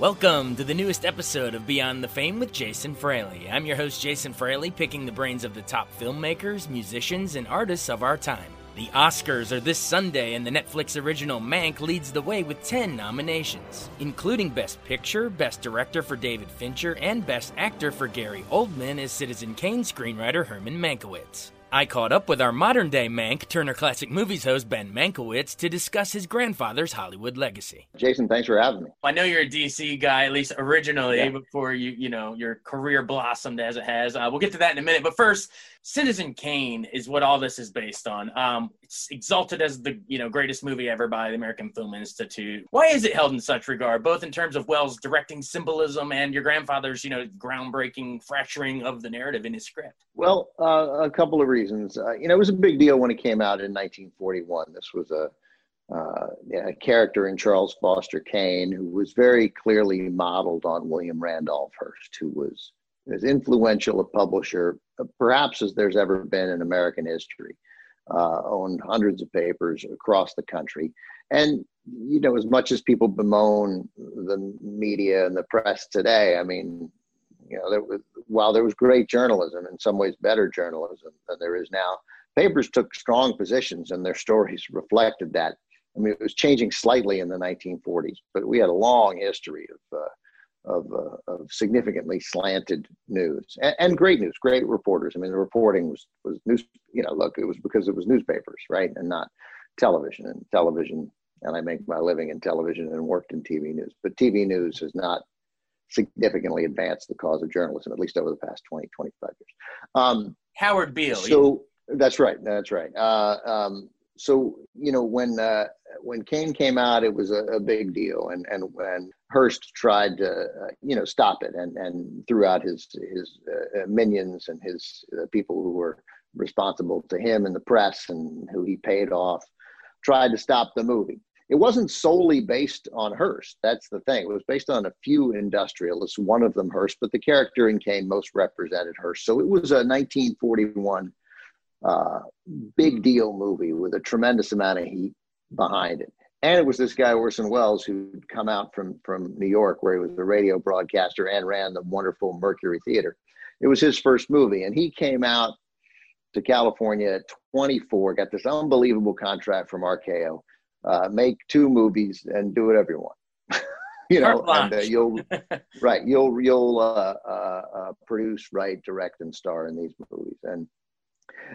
Welcome to the newest episode of Beyond the Fame with Jason Fraley. I'm your host, Jason Fraley, picking the brains of the top filmmakers, musicians, and artists of our time. The Oscars are this Sunday, and the Netflix original Mank leads the way with 10 nominations, including Best Picture, Best Director for David Fincher, and Best Actor for Gary Oldman as Citizen Kane screenwriter Herman Mankiewicz. I caught up with our modern day Mank, Turner Classic Movies host Ben Mankiewicz to discuss his grandfather's Hollywood legacy. Jason, thanks for having me. I know you're a DC guy, at least originally, yeah. before you, you know, your career blossomed as it has. Uh, we'll get to that in a minute. But first, Citizen Kane is what all this is based on. Um, it's exalted as the you know greatest movie ever by the American Film Institute. Why is it held in such regard, both in terms of Welles' directing symbolism and your grandfather's you know groundbreaking fracturing of the narrative in his script? Well, uh, a couple of reasons. Uh, you know, it was a big deal when it came out in 1941. This was a uh, a character in Charles Foster Kane who was very clearly modeled on William Randolph Hearst, who was as influential a publisher perhaps as there's ever been in American history. Uh, owned hundreds of papers across the country. And, you know, as much as people bemoan the media and the press today, I mean, you know, there was, while there was great journalism, in some ways better journalism than there is now, papers took strong positions and their stories reflected that. I mean, it was changing slightly in the 1940s, but we had a long history of uh, of, uh, of significantly slanted news and, and, great news, great reporters. I mean, the reporting was was news. You know, look, it was because it was newspapers, right, and not television. And television, and I make my living in television and worked in TV news. But TV news has not significantly advanced the cause of journalism, at least over the past 20, 25 years. Um, Howard Beale. So that's right. That's right. Uh, um, so you know when uh, when Kane came out, it was a, a, big deal, and and when Hearst tried to uh, you know stop it, and and throughout his his uh, minions and his uh, people who were responsible to him in the press and who he paid off, tried to stop the movie. It wasn't solely based on Hearst. That's the thing. It was based on a few industrialists, one of them Hearst, but the character in Kane most represented Hearst. So it was a 1941 uh, big deal movie with a tremendous amount of heat behind it. And it was this guy Orson Welles who'd come out from from New York, where he was a radio broadcaster and ran the wonderful Mercury Theater. It was his first movie, and he came out to California at 24, got this unbelievable contract from RKO, uh, make two movies and do whatever you want. you know, and uh, you'll right, you'll you'll uh, uh, uh, produce, write, direct, and star in these movies, and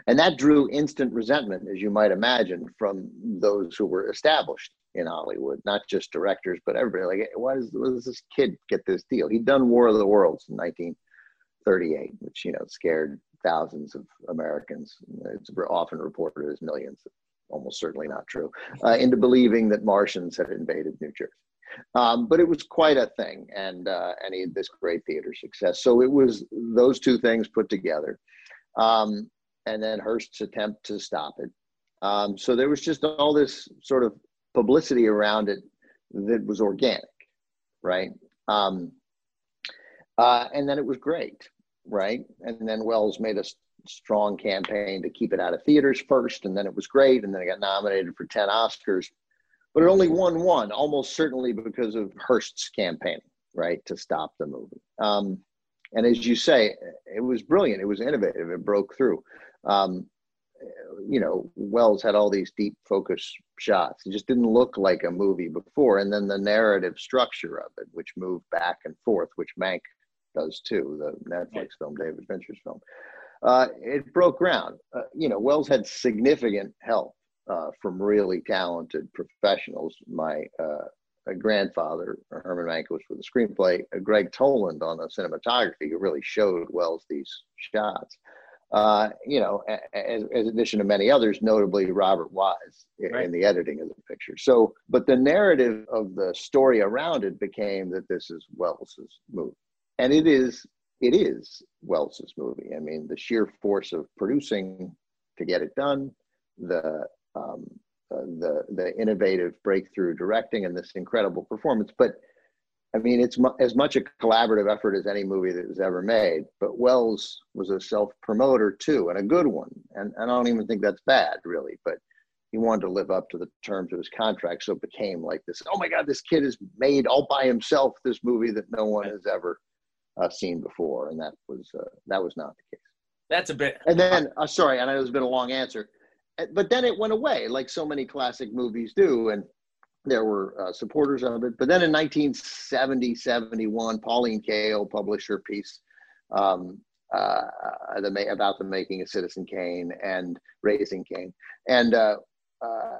and that drew instant resentment, as you might imagine, from those who were established in Hollywood, not just directors, but everybody. Like, why does, why does this kid get this deal? He'd done War of the Worlds in 1938, which, you know, scared thousands of Americans. It's often reported as millions, almost certainly not true, uh, into believing that Martians had invaded New Jersey. Um, but it was quite a thing, and uh, and he had this great theater success. So it was those two things put together. Um, and then Hearst's attempt to stop it. Um, so there was just all this sort of publicity around it that was organic, right? Um, uh, and then it was great, right? And then Welles made a strong campaign to keep it out of theaters first, and then it was great, and then it got nominated for 10 Oscars. But it only won one, almost certainly because of Hearst's campaign, right, to stop the movie. Um, and as you say, it was brilliant. It was innovative. It broke through um, you know, Welles had all these deep focus shots. It just didn't look like a movie before. And then the narrative structure of it, which moved back and forth, which Mank does too, the Netflix film, David Fincher's film, uh, it broke ground. Uh, you know, Welles had significant help uh, from really talented professionals. My uh, grandfather, Herman Mankiewicz, with the screenplay, Gregg Toland on the cinematography, who really showed Welles these shots. Uh, you know, as, as addition to many others, notably Robert Wise in, right. in the editing of the picture. So, but the narrative of the story around it became that this is Welles's movie, and it is it is Welles's movie. I mean, the sheer force of producing to get it done, the um, uh, the the innovative breakthrough directing, and this incredible performance. But I mean, it's mu- as much a collaborative effort as any movie that was ever made. But Welles was a self promoter too, and a good one. And, and I don't even think that's bad, really. But he wanted to live up to the terms of his contract, so it became like this. Oh my God, this kid has made all by himself this movie that no one has ever uh, seen before, and that was uh, that was not the case. That's a bit. And then, uh, sorry, I know it's been a long answer, but then it went away, like so many classic movies do, and there were uh, supporters of it. But then in 1970, 71, Pauline Kael published her piece um, uh, the, about the making of Citizen Kane and Raising Kane, and uh, uh,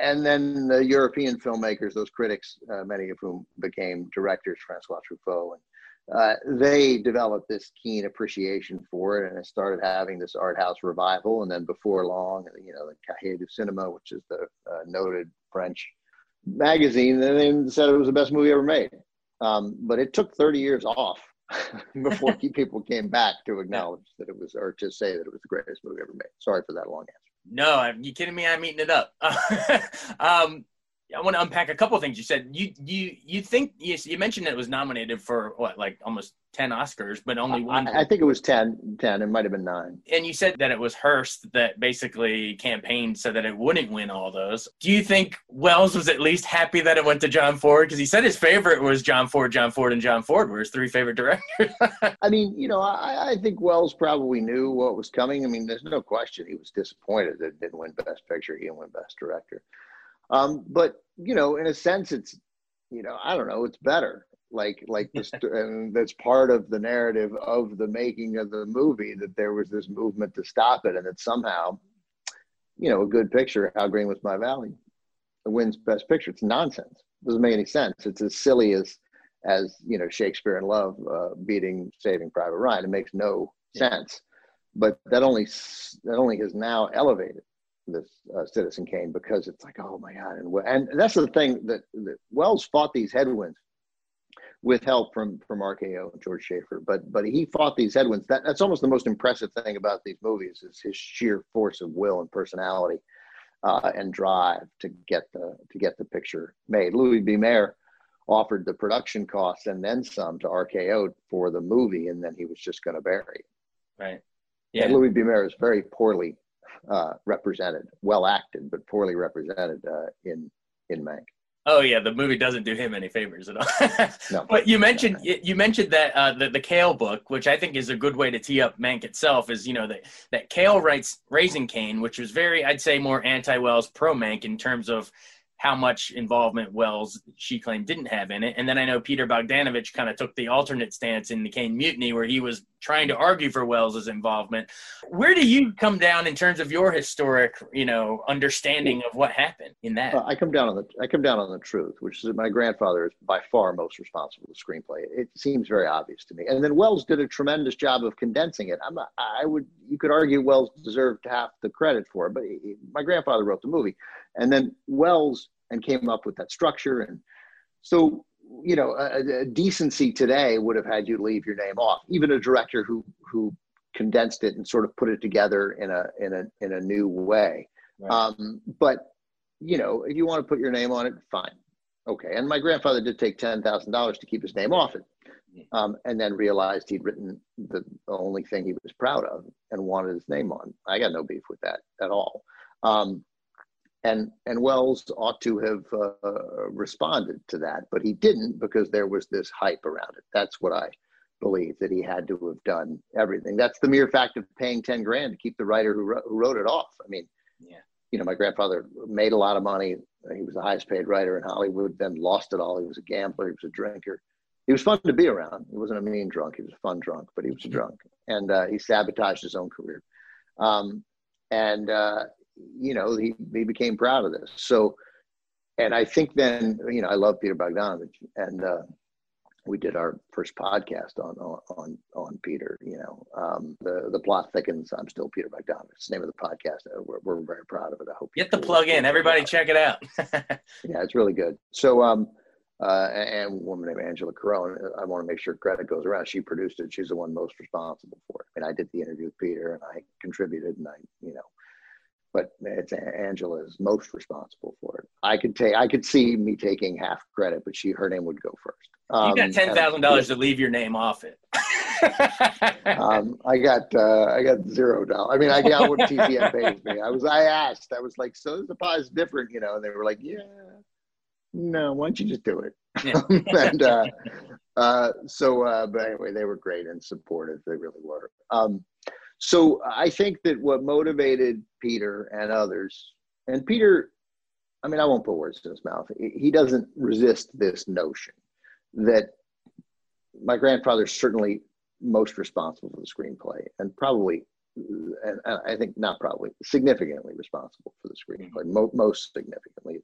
and then the European filmmakers, those critics, uh, many of whom became directors, Francois Truffaut and uh, they developed this keen appreciation for it and it started having this art house revival. And then before long, you know, the Cahiers du Cinema, which is the uh, noted French magazine, and they said it was the best movie ever made. Um, but it took 30 years off before people came back to acknowledge that it was, or to say that it was the greatest movie ever made. Sorry for that long answer. No, are you kidding me? I'm eating it up. um, I want to unpack a couple things you said. You you you think you, you mentioned it was nominated for what like almost 10 Oscars, but only one. I, I, think it was 10, 10. It might have been nine. And you said that it was Hearst that basically campaigned so that it wouldn't win all those. Do you think Welles was at least happy that it went to John Ford? Because he said his favorite was John Ford, John Ford, and John Ford were his three favorite directors. I mean, you know, I, I think Welles probably knew what was coming. I mean, there's no question he was disappointed that it didn't win Best Picture. He didn't win Best Director. Um, but you know, in a sense, it's you know, I don't know, it's better. Like like this, and that's part of the narrative of the making of the movie that there was this movement to stop it, and that somehow, you know, a good picture, How Green Was My Valley, wins Best Picture. It's nonsense. It doesn't make any sense. It's as silly as as you know Shakespeare in Love uh, beating Saving Private Ryan. It makes no sense. But that only that only has now elevated this uh, Citizen Kane because it's like, oh my God. And, and that's the thing that, that Welles fought these headwinds with help from, from RKO and George Schaefer, but, but he fought these headwinds. That, that's almost the most impressive thing about these movies is his sheer force of will and personality uh, and drive to get the, to get the picture made. Louis B. Mayer offered the production costs and then some to RKO for the movie, and then he was just going to bury it. Right. Yeah. And Louis B. Mayer is very poorly uh, represented, well acted, but poorly represented uh, in in Mank. Oh yeah, the movie doesn't do him any favors at all. no. But you mentioned you mentioned that uh, the the Kael book, which I think is a good way to tee up Mank itself, is you know that that Kael writes Raising Kane, which was very I'd say more anti Welles pro Mank in terms of how much involvement Welles she claimed didn't have in it. And then I know Peter Bogdanovich kind of took the alternate stance in the Kane Mutiny, where he was trying to argue for Welles's involvement. Where do you come down in terms of your historic, you know, understanding of what happened in that? Uh, I come down on the I come down on the truth, which is that my grandfather is by far most responsible for the screenplay. It seems very obvious to me. And then Welles did a tremendous job of condensing it. I'm I would you could argue Welles deserved half the credit for it, but he, my grandfather wrote the movie, and then Welles and came up with that structure and so you know, a, a, decency today would have had you leave your name off. Even a director who who condensed it and sort of put it together in a in a in a new way. Right. Um, but you know, if you want to put your name on it, fine, okay. And my grandfather did take ten thousand dollars to keep his name off it, um, and then realized he'd written the only thing he was proud of and wanted his name on. I got no beef with that at all. Um, and and Welles ought to have uh, responded to that, but he didn't because there was this hype around it. That's what I believe that he had to have done everything. That's the mere fact of paying ten grand to keep the writer who wrote, who wrote it off. I mean, yeah, you know, my grandfather made a lot of money. He was the highest paid writer in Hollywood. Then lost it all. He was a gambler. He was a drinker. He was fun to be around. He wasn't a mean drunk. He was a fun drunk, but he was a drunk, and uh, he sabotaged his own career. Um, and uh, you know, he, he became proud of this. So, and I think then, you know, I love Peter Bogdanovich and, uh, we did our first podcast on on on Peter. You know, um, the the plot thickens. I'm still Peter Bogdanovich. It's the name of the podcast. Uh, we're, we're very proud of it. I hope you get the plug in. Everybody, check it out. yeah, it's really good. So, um, uh, and a woman named Angela Carone. Uh, I want to make sure credit goes around. She produced it. She's the one most responsible for it. And I did the interview with Peter, and I contributed, and I, you know, but it's Angela is most responsible for it. I could take, I could see me taking half credit, but she, her name would go first. Um, you got um, ten thousand dollars to leave your name off it. um, I got, uh, I got zero dollars. I mean, I got what TCM pays me. I was, I asked, I was like, so the pie is different, you know, and they were like, yeah no, why don't you just do it? Yeah. and uh, uh, so, uh, but anyway, they were great and supportive. They really were. Um, so I think that what motivated Peter and others, and Peter, I mean, I won't put words in his mouth. He doesn't resist this notion that my grandfather's certainly most responsible for the screenplay and probably and I think not probably significantly responsible for the screenplay, mo- most significantly.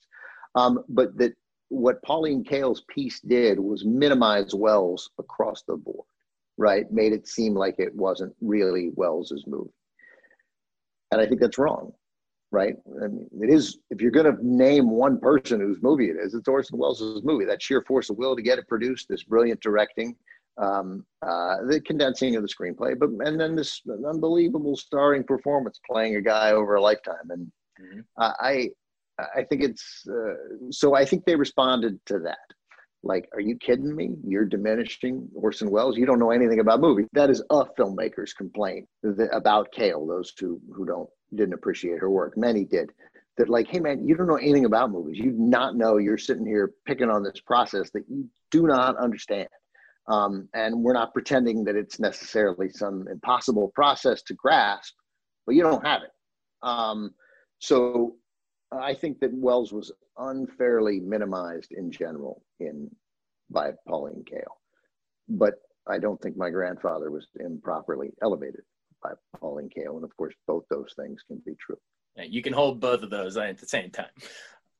Um, but that what Pauline Kael's piece did was minimize Welles across the board, right? Made it seem like it wasn't really Welles's movie. And I think that's wrong, right? I mean, it is, if you're going to name one person whose movie it is, it's Orson Welles's movie. That sheer force of will to get it produced, this brilliant directing, um, uh, the condensing of the screenplay, but and then this unbelievable starring performance playing a guy over a lifetime. And mm-hmm. I, I think it's uh, so. I think they responded to that. Like, are you kidding me? You're diminishing Orson Welles. You don't know anything about movies. That is a filmmaker's complaint about Kael. Those who who don't didn't appreciate her work. Many did. That like, hey man, you don't know anything about movies. You not know. You're sitting here picking on this process that you do not understand. Um, and we're not pretending that it's necessarily some impossible process to grasp, but you don't have it. Um, so I think that Welles was unfairly minimized in general in by Pauline Kael, but I don't think my grandfather was improperly elevated by Pauline Kael, and of course, both those things can be true. Yeah, you can hold both of those at the same time.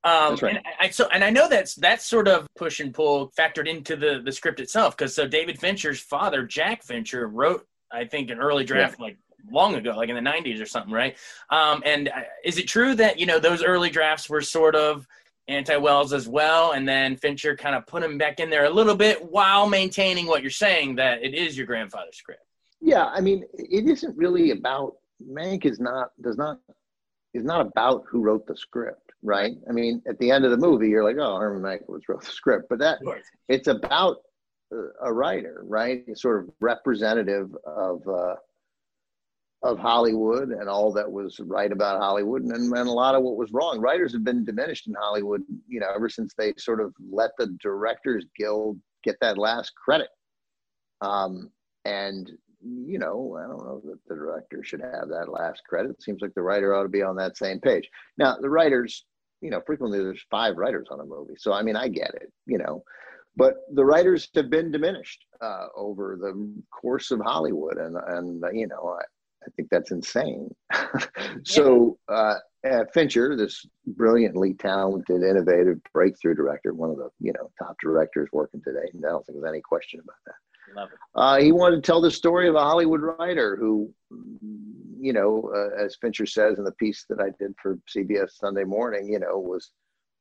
Um, right. And I, so, and I know that's that's sort of push and pull factored into the the script itself, because so David Fincher's father, Jack Fincher, wrote I think an early draft yeah. like long ago, like in the 90s or something, right? Um, and uh, is it true that, you know, those early drafts were sort of anti Welles as well? And then Fincher kind of put him back in there a little bit while maintaining what you're saying that it is your grandfather's script? Yeah. I mean, it isn't really about, Mank is not, does not, is not about who wrote the script, right? I mean, at the end of the movie, you're like, oh, Herman Mankiewicz wrote the script, but that, it's about a writer, right? It's sort of representative of, uh, of Hollywood and all that was right about Hollywood and, and a lot of what was wrong. Writers have been diminished in Hollywood, you know, ever since they sort of let the Directors Guild get that last credit. Um, and, you know, I don't know that the director should have that last credit. It seems like the writer ought to be on that same page. Now, the writers, you know, frequently there's five writers on a movie. So, I mean, I get it, you know, but the writers have been diminished uh, over the course of Hollywood. And, and you know, I, think that's insane. so uh, Fincher, this brilliantly talented, innovative breakthrough director, one of the you know top directors working today, I don't think there's any question about that. Uh, he wanted to tell the story of a Hollywood writer who, you know, uh, as Fincher says in the piece that I did for CBS Sunday Morning, you know, was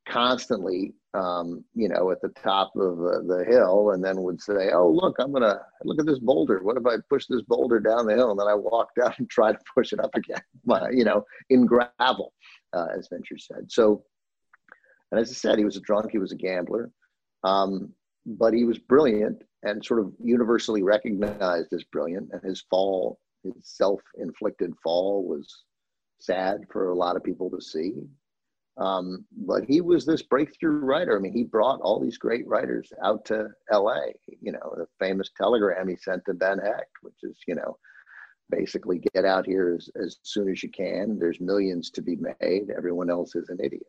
constantly, um, you know, at the top of uh, the hill and then would say, oh, look, I'm to look at this boulder. What if I push this boulder down the hill? And then I walk down and try to push it up again, you know, in gravel, uh, as Fincher said. So, and as I said, he was a drunk, he was a gambler, um, but he was brilliant and sort of universally recognized as brilliant. And his fall, his self inflicted fall was sad for a lot of people to see. Um, but he was this breakthrough writer. I mean, he brought all these great writers out to LA. You know, the famous telegram he sent to Ben Hecht, which is, you know, basically get out here as, as soon as you can. There's millions to be made. Everyone else is an idiot.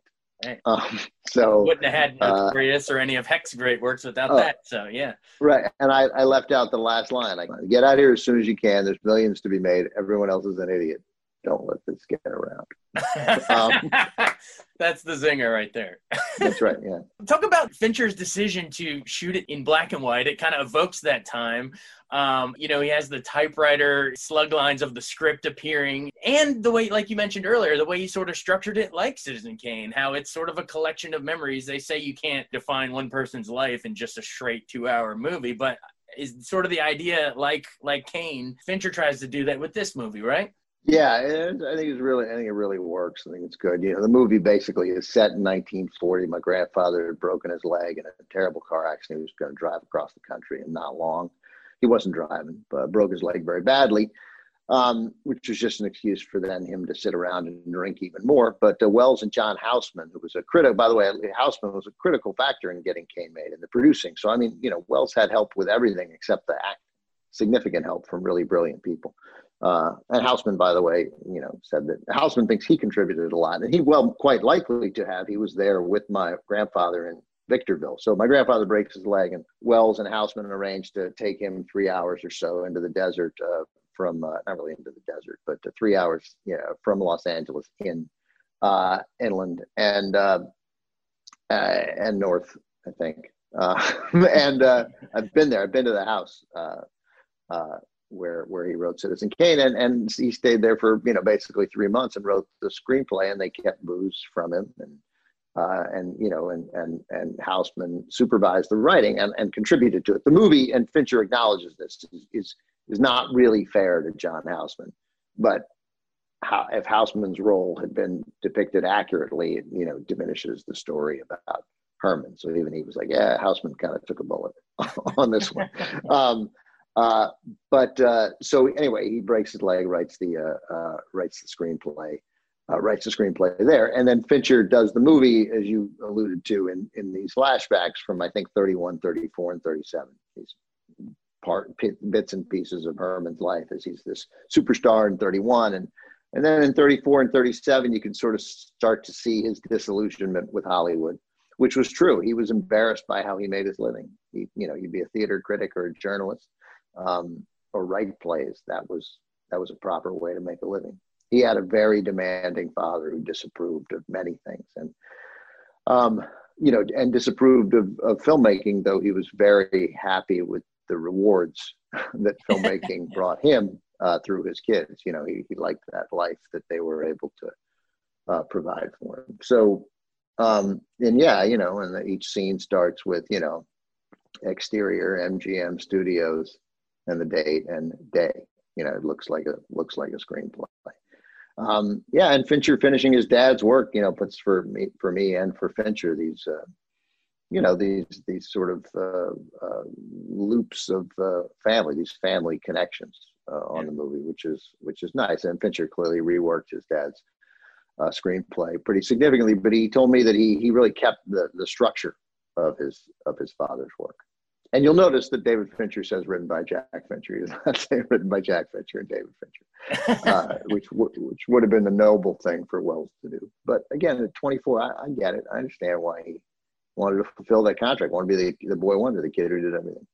Right. Um, so wouldn't have had Notorious uh, or any of Hecht's great works without uh, that. So yeah. Right. And I, I left out the last line. Like, get out here as soon as you can. There's millions to be made. Everyone else is an idiot. Don't let this get around. um, that's the zinger right there. that's right. Yeah. Talk about Fincher's decision to shoot it in black and white. It kind of evokes that time. Um, you know, he has the typewriter slug lines of the script appearing, and the way, like you mentioned earlier, the way he sort of structured it, like Citizen Kane, how it's sort of a collection of memories. They say you can't define one person's life in just a straight two-hour movie, but is sort of the idea like like Kane. Fincher tries to do that with this movie, right? Yeah, I think it's really, I think it really works. I think it's good. You know, the movie basically is set in 1940. My grandfather had broken his leg in a terrible car accident. He was going to drive across the country, and not long, he wasn't driving, but broke his leg very badly, um, which was just an excuse for then him to sit around and drink even more. But uh, Welles and John Houseman, who was a critic, by the way, Houseman was a critical factor in getting Kane made and the producing. So I mean, you know, Welles had help with everything except the act, significant help from really brilliant people. Uh, and Houseman, by the way, you know, said that Houseman thinks he contributed a lot, and he well, quite likely to have. He was there with my grandfather in Victorville. So my grandfather breaks his leg, and Welles and Houseman arranged to take him three hours or so into the desert uh, from uh, not really into the desert, but three hours, you know, from Los Angeles in uh, inland and uh, uh, and north, I think. and I've been there. I've been to the house where where he wrote Citizen Kane, and, and he stayed there for you know basically three months and wrote the screenplay, and they kept booze from him, and uh, and you know and and and Houseman supervised the writing and, and contributed to it. The movie, and Fincher acknowledges this, is is, is not really fair to John Houseman, but how, if Houseman's role had been depicted accurately, it you know diminishes the story about Herman. So even he was like, yeah, Houseman kind of took a bullet on this one. um, uh, but uh, so anyway, he breaks his leg, writes the uh, uh writes the screenplay, uh, writes the screenplay there, and then Fincher does the movie, as you alluded to, in in these flashbacks from I think 31, 34, and 37. These part bits and pieces of Herman's life as he's this superstar in 31, and and then in 34 and 37, you can sort of start to see his disillusionment with Hollywood which was true. He was embarrassed by how he made his living. He, you know, you'd be a theater critic or a journalist, um, or write plays. That was that was a proper way to make a living. He had a very demanding father who disapproved of many things, and um, you know, and disapproved of, of filmmaking. Though he was very happy with the rewards that filmmaking brought him uh, through his kids. You know, he, he liked that life that they were able to uh, provide for him. So, um, and yeah, you know, and each scene starts with you know, exterior MGM Studios, and the date and day. You know, it looks like a looks like a screenplay. Um, yeah, and Fincher finishing his dad's work, you know, puts for me for me and for Fincher these, uh, you know, these these sort of uh, uh, loops of uh, family, these family connections uh, on the movie, which is which is nice. And Fincher clearly reworked his dad's uh, screenplay pretty significantly, but he told me that he he really kept the the structure of his of his father's work. And you'll notice that David Fincher says written by Jack Fincher. He does not say written by Jack Fincher and David Fincher, uh, which w- which would have been the noble thing for Welles to do. But again, at 24, I, I, get it. I understand why he wanted to fulfill that contract. Want to be the, the boy wonder, the kid who did everything.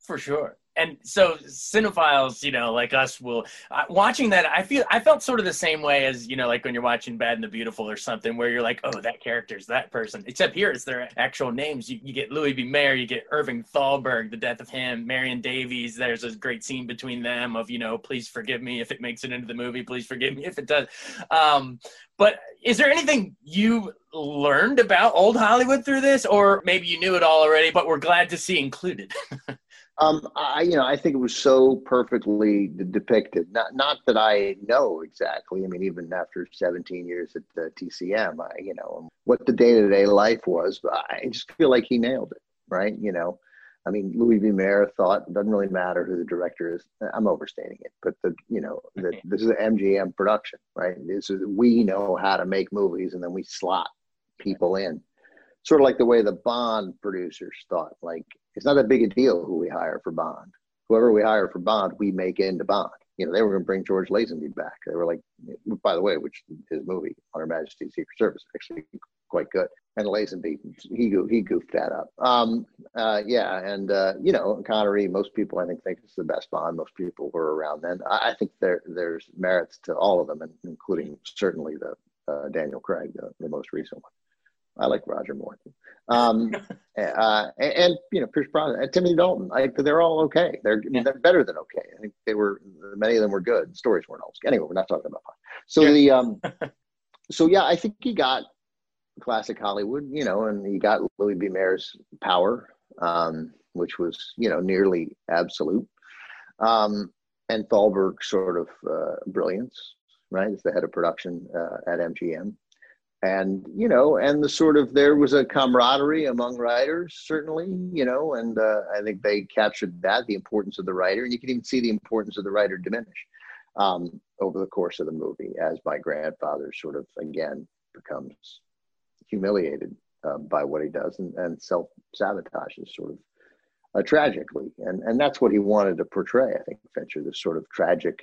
For sure and so cinephiles, you know, like us, will uh, watching that. I feel I felt sort of the same way as you know, like when you're watching Bad and the Beautiful or something, where you're like, oh, that character's that person. Except here, it's their actual names. You, you get Louis B. Mayer, you get Irving Thalberg, the death of him, Marion Davies. There's a great scene between them of you know, please forgive me if it makes it into the movie. Please forgive me if it does. Um, but is there anything you learned about old Hollywood through this, or maybe you knew it all already, but we're glad to see included? Um, I, you know, I think it was so perfectly depicted. Not, not that I know exactly. I mean, even after 17 years at the TCM, I, you know, what the day-to-day life was, but I just feel like he nailed it. Right? You know, I mean, Louis B. Mayer thought it doesn't really matter who the director is. I'm overstating it, but the, you know, the, this is an MGM production, right? This is we know how to make movies, and then we slot people in sort of like the way the Bond producers thought. Like it's not that big a deal who we hire for Bond. Whoever we hire for Bond, we make into Bond. you know, they were going to bring George Lazenby back. They were like, by the way, which his movie on Her Majesty's Secret Service actually quite good. And Lazenby, he he goofed that up. Um, uh, yeah, and uh, you know, Connery. Most people, I think, think it's the best Bond. Most people were around then. I, I think there there's merits to all of them, including certainly the uh, Daniel Craig, the, the most recent one. I like Roger Moore. Um, uh, and, and, you know Pierce Brosnan and Timothy Dalton. I, they're all okay. They're yeah. they're better than okay. I think they were many of them were good. Stories weren't always. Anyway, we're not talking about fun. So yeah. the um, so yeah, I think he got classic Hollywood. You know, and he got Louis B. Mayer's power, um, which was you know nearly absolute, um, and Thalberg's sort of uh, brilliance. Right, as the head of production uh, at MGM and you know and the sort of there was a camaraderie among writers certainly you know and uh, i think they captured that the importance of the writer. And you can even see the importance of the writer diminish um, over the course of the movie as my grandfather sort of again becomes humiliated uh, by what he does and, and self-sabotages sort of uh, tragically. And and that's what he wanted to portray i think fincher this sort of tragic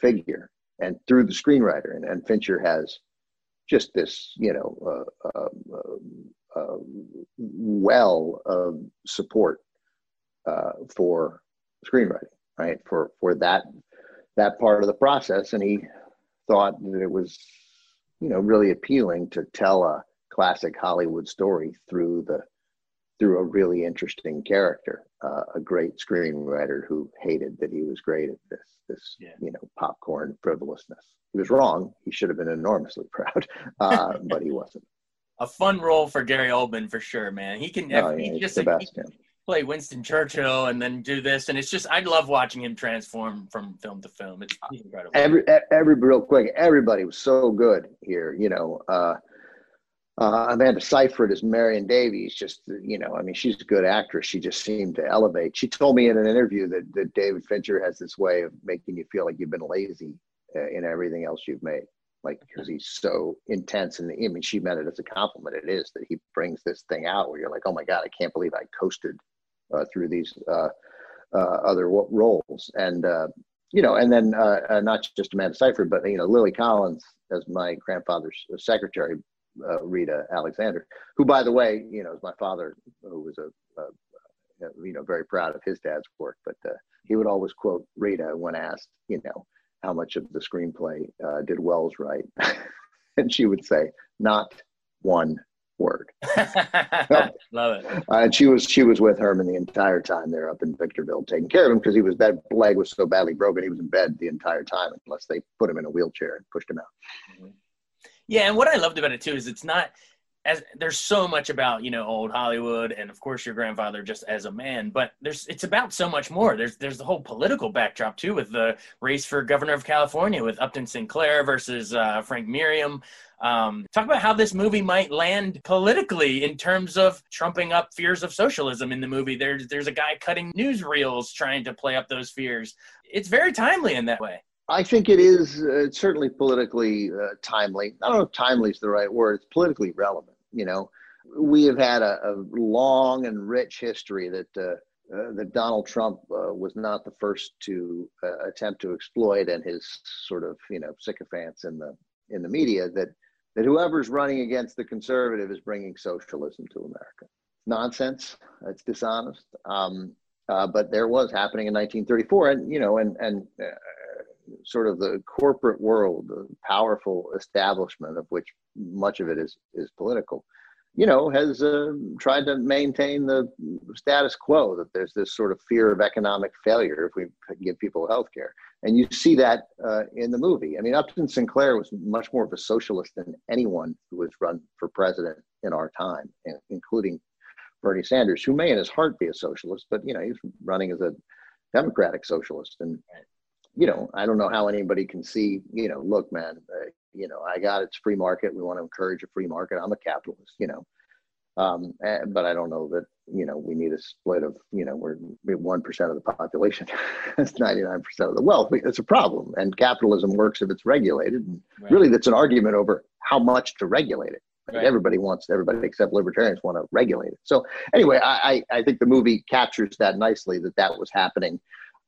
figure and through the screenwriter. And, and fincher has just this, you know, uh, uh, uh, uh well of support uh, for screenwriting, right? For for that that part of the process, and he thought that it was, you know, really appealing to tell a classic Hollywood story through the through a really interesting character, uh, a great screenwriter who hated that he was great at this, this yeah. you know, popcorn frivolousness. He was wrong. He should have been enormously proud, uh, but he wasn't. A fun role for Gary Oldman for sure, man. He can, oh, yeah, he just he, play Winston Churchill and then do this, and it's just I love watching him transform from film to film. It's incredible. Every, every real quick, everybody was so good here. You know. Uh, uh, Amanda Seyfried as Marion Davies, just you know, I mean, she's a good actress. She just seemed to elevate. She told me in an interview that, that David Fincher has this way of making you feel like you've been lazy uh, in everything else you've made, like because he's so intense. And I mean, she meant it as a compliment. It is that he brings this thing out where you're like, oh my god, I can't believe I coasted uh, through these uh, uh, other roles, and uh, you know, and then not just Amanda Seyfried, but you know, Lily Collins as my grandfather's secretary uh, Rita Alexander, who, by the way, you know, is my father, who was a, a, you know, very proud of his dad's work, but uh, he would always quote Rita when asked, you know, how much of the screenplay uh, did Welles write, and she would say, not one word. Love it. Uh, and she was she was with Herman the entire time there up in Victorville, taking care of him because he was that leg was so badly broken he was in bed the entire time unless they put him in a wheelchair and pushed him out. Mm-hmm. Yeah, and what I loved about it too is it's not as there's so much about you know old Hollywood and of course your grandfather just as a man, but there's it's about so much more. There's there's the whole political backdrop too with the race for governor of California with Upton Sinclair versus uh, Frank Merriam. Um, talk about how this movie might land politically in terms of trumping up fears of socialism in the movie. There's there's a guy cutting newsreels trying to play up those fears. It's very timely in that way. I think it is uh, certainly politically uh, timely. I don't know if timely is the right word. It's politically relevant. You know, we have had a, a long and rich history that uh, uh that Donald Trump uh, was not the first to uh, attempt to exploit, and his sort of you know sycophants in the in the media that that whoever's running against the conservative is bringing socialism to America. Nonsense. It's dishonest. Um, but there was happening in 1934, and you know, and and sort of the corporate world, the powerful establishment of which much of it is is political, you know, has uh, tried to maintain the status quo. That there's this sort of fear of economic failure if we give people health care, and you see that uh, in the movie. I mean, Upton Sinclair was much more of a socialist than anyone who was run for president in our time, including Bernie Sanders, who may in his heart be a socialist, but you know, he's running as a democratic socialist and you know, I don't know how anybody can see, you know, look, man, uh, you know, I got it's free market. We want to encourage a free market. I'm a capitalist, you know, um, and, eh, but I don't know that, you know, we need a split of, you know, we're one percent of the population. That's 99 percent of the wealth. It's a problem, and capitalism works if it's regulated. And right. really, that's an argument over how much to regulate it. Right. Everybody wants everybody except libertarians want to regulate it. So anyway, I, I think the movie captures that nicely that that was happening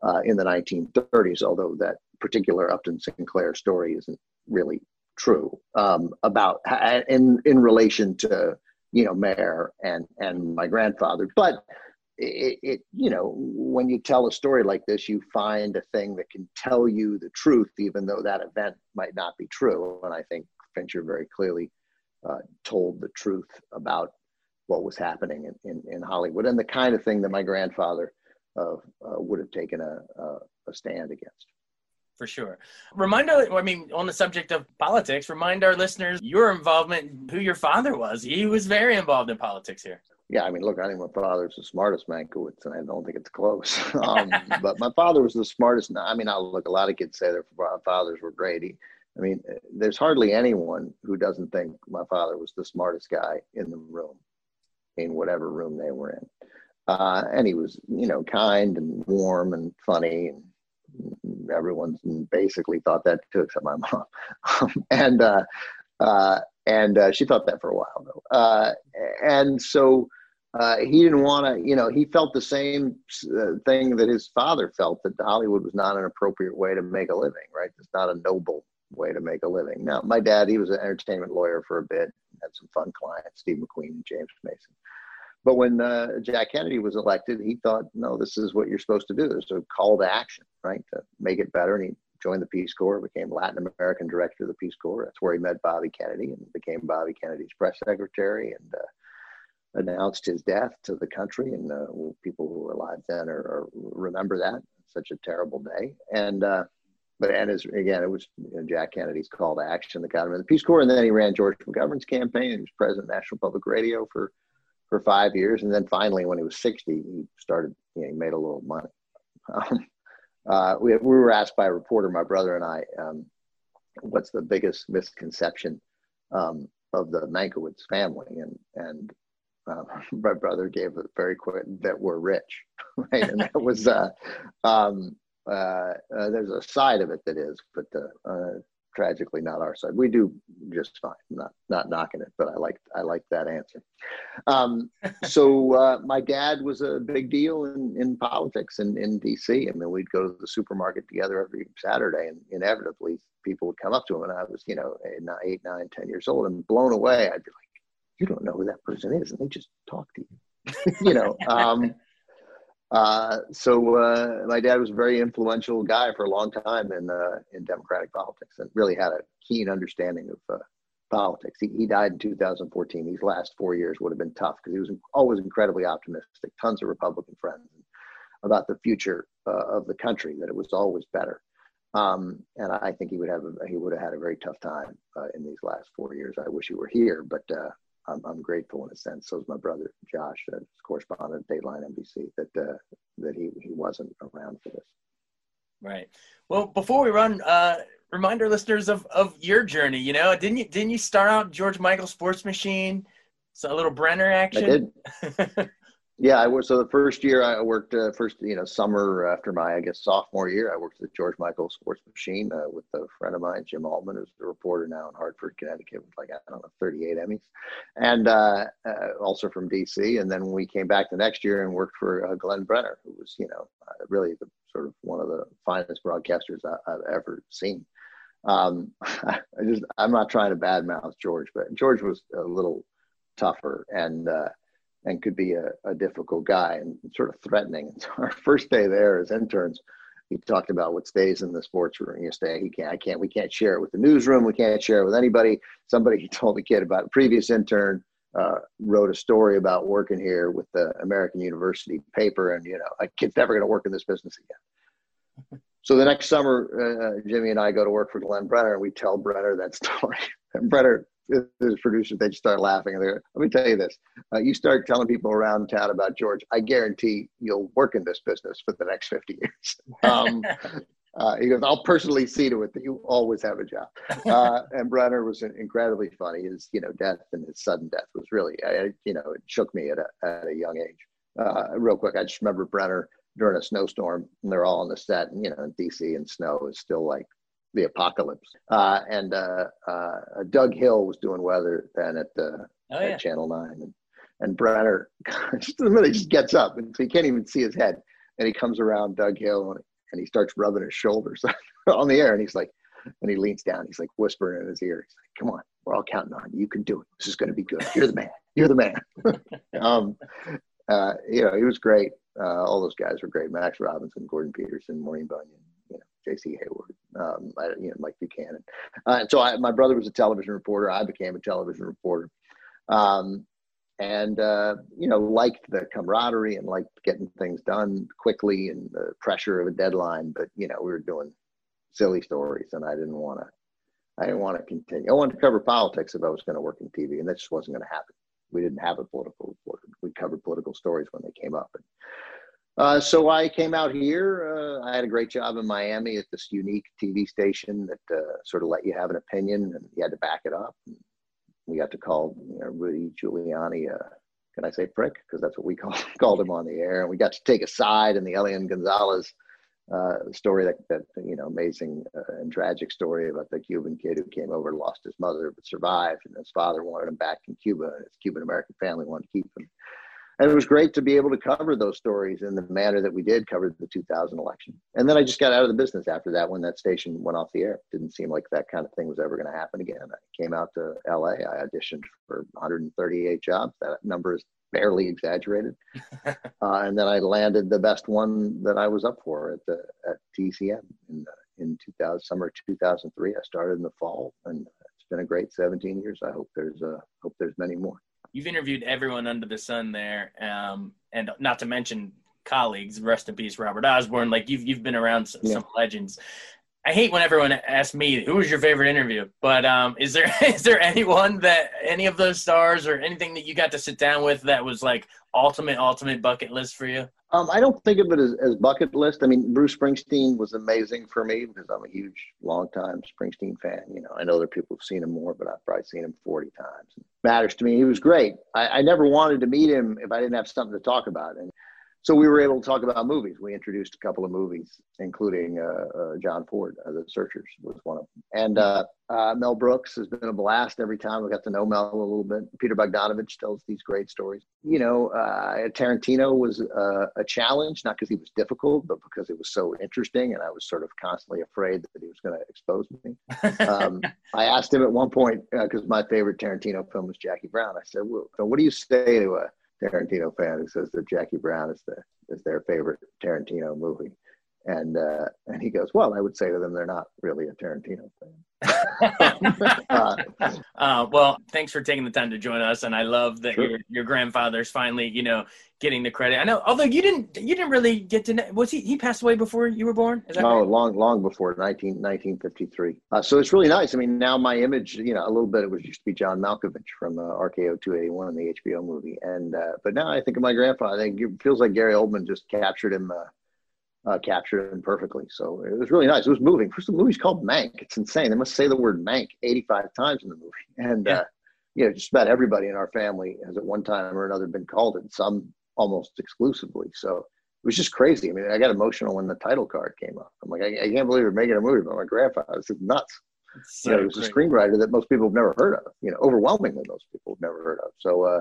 uh, in the 1930s, although that particular Upton Sinclair story isn't really true um, about in in relation to you know Mayer and and my grandfather, but it, it, you know when you tell a story like this you find a thing that can tell you the truth even though that event might not be true. And i think fincher very clearly uh, told the truth about what was happening in, in, in, hollywood and the kind of thing that my grandfather uh, uh, would have taken a, a, a stand against for sure. Remind our, I mean, on the subject of politics, remind our listeners your involvement, who your father was. He was very involved in politics here yeah, I mean, look, I think my father's the smartest Mankiewicz, and I don't think it's close. um, but my father was the smartest. I mean, I look, a lot of kids say their fathers were great. He, I mean, there's hardly anyone who doesn't think my father was the smartest guy in the room, in whatever room they were in. Uh, and he was, you know, kind and warm and funny, and everyone basically thought that too, except my mom. Um, and uh, uh, and uh, she thought that for a while though. Uh, and so uh, he didn't want to, you know, he felt the same thing that his father felt that Hollywood was not an appropriate way to make a living, right? It's not a noble way to make a living. Now, my dad, he was an entertainment lawyer for a bit, had some fun clients, Steve McQueen and James Mason. But when uh, Jack Kennedy was elected, he thought, no, this is what you're supposed to do. There's a call to action, right, to make it better. And he joined the Peace Corps, became Latin American director of the Peace Corps. That's where he met Bobby Kennedy and became Bobby Kennedy's press secretary and uh, announced his death to the country. And uh, people who were alive then are, are remember that. Such a terrible day. And uh, but and as again, it was you know, Jack Kennedy's call to action that got him in the Peace Corps, and then he ran George McGovern's campaign. He was president of National Public Radio for for five years, and then finally, when he was sixty, he started. You know, he made a little money. Um, uh, we, we were asked by a reporter, my brother and I, um, what's the biggest misconception um, of the Mankiewicz family, and and uh, my brother gave a very quick that we're rich, right? And that was uh, um, uh, uh, there's a side of it that is, but uh, uh, tragically not our side. We do just fine. I'm not not knocking it, but I like I like that answer. Um, so uh, my dad was a big deal in, in politics in, in DC. I mean, we'd go to the supermarket together every Saturday, and inevitably people would come up to him, and I was you know eight, nine, ten years old, and blown away. I'd be like, "You don't know who that person is," and they just talk to you, you know. Um, uh, so uh, my dad was a very influential guy for a long time in uh, in democratic politics, and really had a keen understanding of uh, politics. He, he died in 2014. These last four years would have been tough because he was always incredibly optimistic. Tons of Republican friends about the future uh, of the country. That it was always better. Um, and I think he would have a, he would have had a very tough time in these last four years. I wish he were here, but I'm, I'm grateful in a sense. So is my brother Josh, uh, correspondent at Dateline NBC, that uh, that he he wasn't around for this. Right. Well, before we run, uh, remind our listeners of of your journey. You know, didn't you didn't you start out George Michael Sports Machine? So a little Brenner action. I did. Yeah, I was. So the first year I worked, uh, first you know summer after my I guess sophomore year, I worked at George Michael Sports Machine uh, with a friend of mine, Jim Altman, who's the reporter now in Hartford, Connecticut, with like I don't know 38 Emmys, and uh, uh also from DC. And then we came back the next year and worked for uh, Glenn Brenner, who was you know uh, really the sort of one of the finest broadcasters I, have ever seen. Um, I just I'm not trying to badmouth George, but George was a little tougher and and could be a, a difficult guy and sort of threatening. So our first day there as interns, he talked about what stays in the sports room. You stay, he can't, I can't, we can't share it with the newsroom. We can't share it with anybody. Somebody told the kid about a previous intern uh, wrote a story about working here with the American University paper, and you know, a kid's never going to work in this business again. So the next summer, uh, Jimmy and I go to work for Glenn Brenner, and we tell Brenner that story. And Brenner as producers, they just start laughing. And they're, let me tell you this: uh, you start telling people around town about George, I guarantee you'll work in this business for the next fifty years. Um, uh, he goes, I'll personally see to it that you always have a job. Uh, and Brenner was incredibly funny. His, you know, death and his sudden death was really, I, you know, it shook me at a, at a young age. Uh, real quick, I just remember Brenner during a snowstorm, and they're all on the set, and you know, in DC and snow is still like the apocalypse. Uh, and uh, uh, Doug Hill was doing weather then at, oh, yeah. at Channel Nine, and, and Brenner just just gets up, and so he can't even see his head, and he comes around Doug Hill, and and he starts rubbing his shoulders on the air, and he's like, and he leans down, he's like whispering in his ear, he's like, "Come on, we're all counting on you. You can do it. This is going to be good. You're the man. You're the man." um, uh, you know, he was great. Uh, all those guys were great. Max Robinson, Gordon Peterson, Maureen Bunyan, J.C. Hayward, um, I, you know, Mike Buchanan. Uh, so I, my brother was a television reporter. I became a television reporter. Um, and uh, you know liked the camaraderie and liked getting things done quickly and the pressure of a deadline but you know we were doing silly stories and i didn't want to i didn't want to continue i wanted to cover politics if i was going to work in tv and that just wasn't going to happen we didn't have a political reporter we covered political stories when they came up and uh, so I came out here. Uh, I had a great job in Miami at this unique TV station that uh, sort of let you have an opinion and you had to back it up. We got to call you know, Rudy Giuliani, uh, can I say prick? Because that's what we call, called him on the air. And we got to take a side in the Elian Gonzalez uh, story, that, that, you know, amazing and tragic story about the Cuban kid who came over, lost his mother, but survived. And his father wanted him back in Cuba. And his Cuban American family wanted to keep him and it was great to be able to cover those stories in the manner that we did cover the 2000 election. And then i just got out of the business after that when that station went off the air. Didn't seem like that kind of thing was ever going to happen again. I came out to la i auditioned for 138 jobs. That number is barely exaggerated. Uh, and then i landed the best one that i was up for at the at tcm in, in 2000 summer 2003 i started in the fall and it's been a great 17 years. I hope there's uh hope there's many more you've interviewed everyone under the sun there, um, and not to mention colleagues. Rest in peace, Robert Osborne. Like you've you've been around some, yeah. some legends. I hate when everyone asks me who was your favorite interview, but um, is there is there anyone that any of those stars or anything that you got to sit down with that was like ultimate ultimate bucket list for you? Um, I don't think of it as, as bucket list. I mean, Bruce Springsteen was amazing for me because I'm a huge, long-time Springsteen fan. You know, I know there are people who've seen him more, but I've probably seen him 40 times. It matters to me. He was great. I, I never wanted to meet him if I didn't have something to talk about. And so we were able to talk about movies. We introduced a couple of movies, including uh, uh, John Ford, uh, The Searchers was one of them. And uh, uh, Mel Brooks has been a blast every time. We got to know Mel a little bit. Peter Bogdanovich tells these great stories. You know, uh, Tarantino was a challenge, not because he was difficult, but because it was so interesting. And I was sort of constantly afraid that he was going to expose me. Um, I asked him at one point, because my favorite Tarantino film was Jackie Brown. I said, well, so what do you say to a Tarantino fan who says that Jackie Brown is the is their favorite Tarantino movie, and uh, and he goes, well, I would say to them they're not really a Tarantino fan. uh, uh, well, thanks for taking the time to join us, and I love that sure. your your grandfather's finally, you know, getting the credit. I know, although you didn't you didn't really get to know, was he he passed away before you were born? Is that no, right? long long before 19, 1953. Uh, so it's really nice. I mean, now my image, you know, a little bit it was used to be John Malkovich from uh, RKO 281, the HBO movie, and uh, but now I think of my grandfather. I think it feels like Gary Oldman just captured him. Uh, captured him perfectly. So it was really nice. It was moving. First, the movie's called Mank. It's insane. They must say the word Mank 85 times in the movie. And, yeah. uh, you know, just about everybody in our family has at one time or another been called it, some almost exclusively. So it was just crazy. I mean, I got emotional when the title card came up. I'm like, I, I can't believe we're making a movie about my grandfather. This is nuts. So you know, it was a screenwriter that most people have never heard of. You know, overwhelmingly most people have never heard of. So, uh,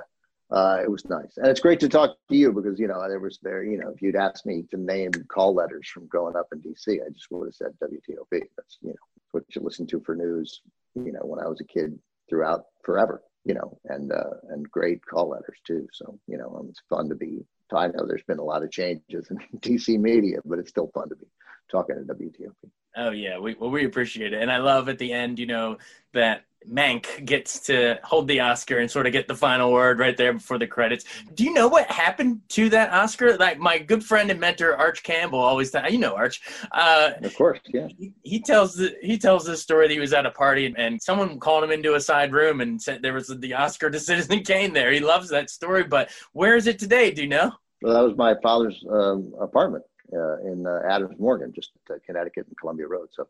uh, it was nice, and it's great to talk to you because you know there was there. You know, if you'd asked me to name call letters from growing up in D.C., I just would have said WTOP. That's you know what you listen to for news. You know, when I was a kid, throughout forever. You know, and uh, and great call letters too. So you know, it's fun to be. I know there's been a lot of changes in DC media, but it's still fun to be talking to WTOP. Oh yeah, we well we appreciate it, and I love at the end, you know, that Mank gets to hold the Oscar and sort of get the final word right there before the credits. Do you know what happened to that Oscar? Like my good friend and mentor Arch Campbell always, t- you know Arch. Uh, of course, yeah. He, he, tells the, he tells this story that he was at a party and someone called him into a side room and said there was the Oscar to Citizen Kane there. He loves that story, but where is it today? Do you know? Well, that was my father's um, apartment uh, in uh, Adams Morgan, just Connecticut and Columbia Road. So,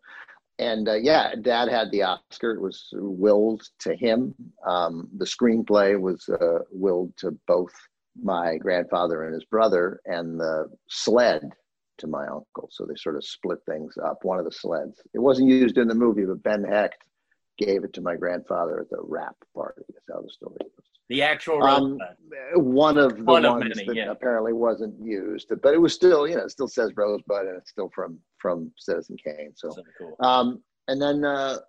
and uh, yeah, Dad had the Oscar. It was willed to him. Um, the screenplay was uh, willed to both my grandfather and his brother, and the sled to my uncle. So they sort of split things up. One of the sleds. It wasn't used in the movie, but Ben Hecht gave it to my grandfather at the wrap party. That's how the story goes. The actual um, one of the one ones of many, that yeah. apparently wasn't used, but it was still, you know, it still says Rosebud, and it's still from from Citizen Kane. So, so cool. um, and then uh,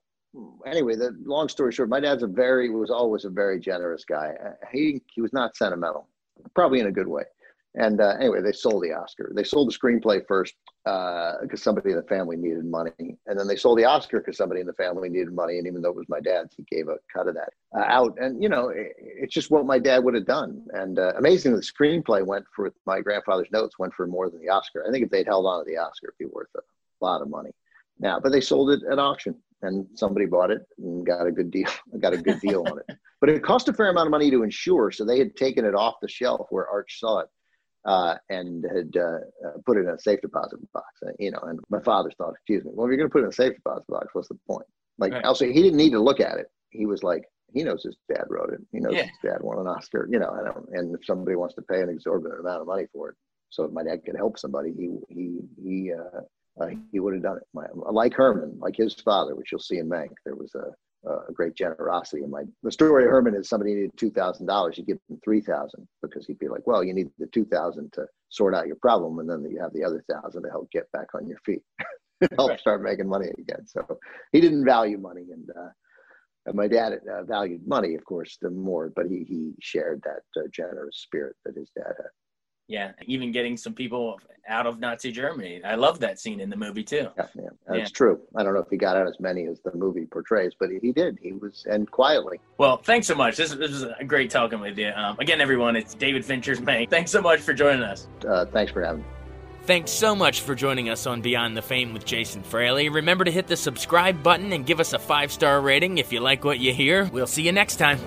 anyway, the long story short, my dad's a very was always a very generous guy. He he was not sentimental, probably in a good way. And uh, anyway, they sold the Oscar. They sold the screenplay first because uh, somebody in the family needed money, and then they sold the Oscar because somebody in the family needed money. And even though it was my dad's, he gave a cut of that uh, out. And you know, it, it's just what my dad would have done. And uh, amazing, the screenplay went for my grandfather's notes went for more than the Oscar. I think if they'd held on to the Oscar, it'd be worth a lot of money now. But they sold it at auction, and somebody bought it and got a good deal. got a good deal on it. But it cost a fair amount of money to insure, so they had taken it off the shelf where Arch saw it uh, and had uh, uh, put it in a safe deposit box. Uh, you know, and my father thought, excuse me, well, if you're going to put it in a safe deposit box, what's the point? Like, right. also, he didn't need to look at it. He was like, he knows his dad wrote it. He knows yeah. his dad won an Oscar. You know, I don't, and if somebody wants to pay an exorbitant amount of money for it, so if my dad could help somebody, he he he uh, uh, he would have done it. My, like Herman, like his father, which you'll see in Mank, there was a uh, a great generosity. And my the story of Herman is somebody needed two thousand dollars, you give them three thousand because he'd be like, well, you need the two thousand to sort out your problem, and then you have the other thousand to help get back on your feet, help right. start making money again. So he didn't value money, and uh, my dad uh, valued money, of course, the more, but he he shared that uh, generous spirit that his dad had. Yeah, even getting some people out of Nazi Germany. I love that scene in the movie too. Yeah, yeah that's yeah. true. I don't know if he got out as many as the movie portrays, but he did. He was, and quietly. Well, thanks so much. This, this was a great talking with you. Um, again, everyone, it's David Fincher's Mank. Thanks so much for joining us. Uh, thanks for having me. Thanks so much for joining us on Beyond the Fame with Jason Fraley. Remember to hit the subscribe button and give us a five star rating if you like what you hear. We'll see you next time.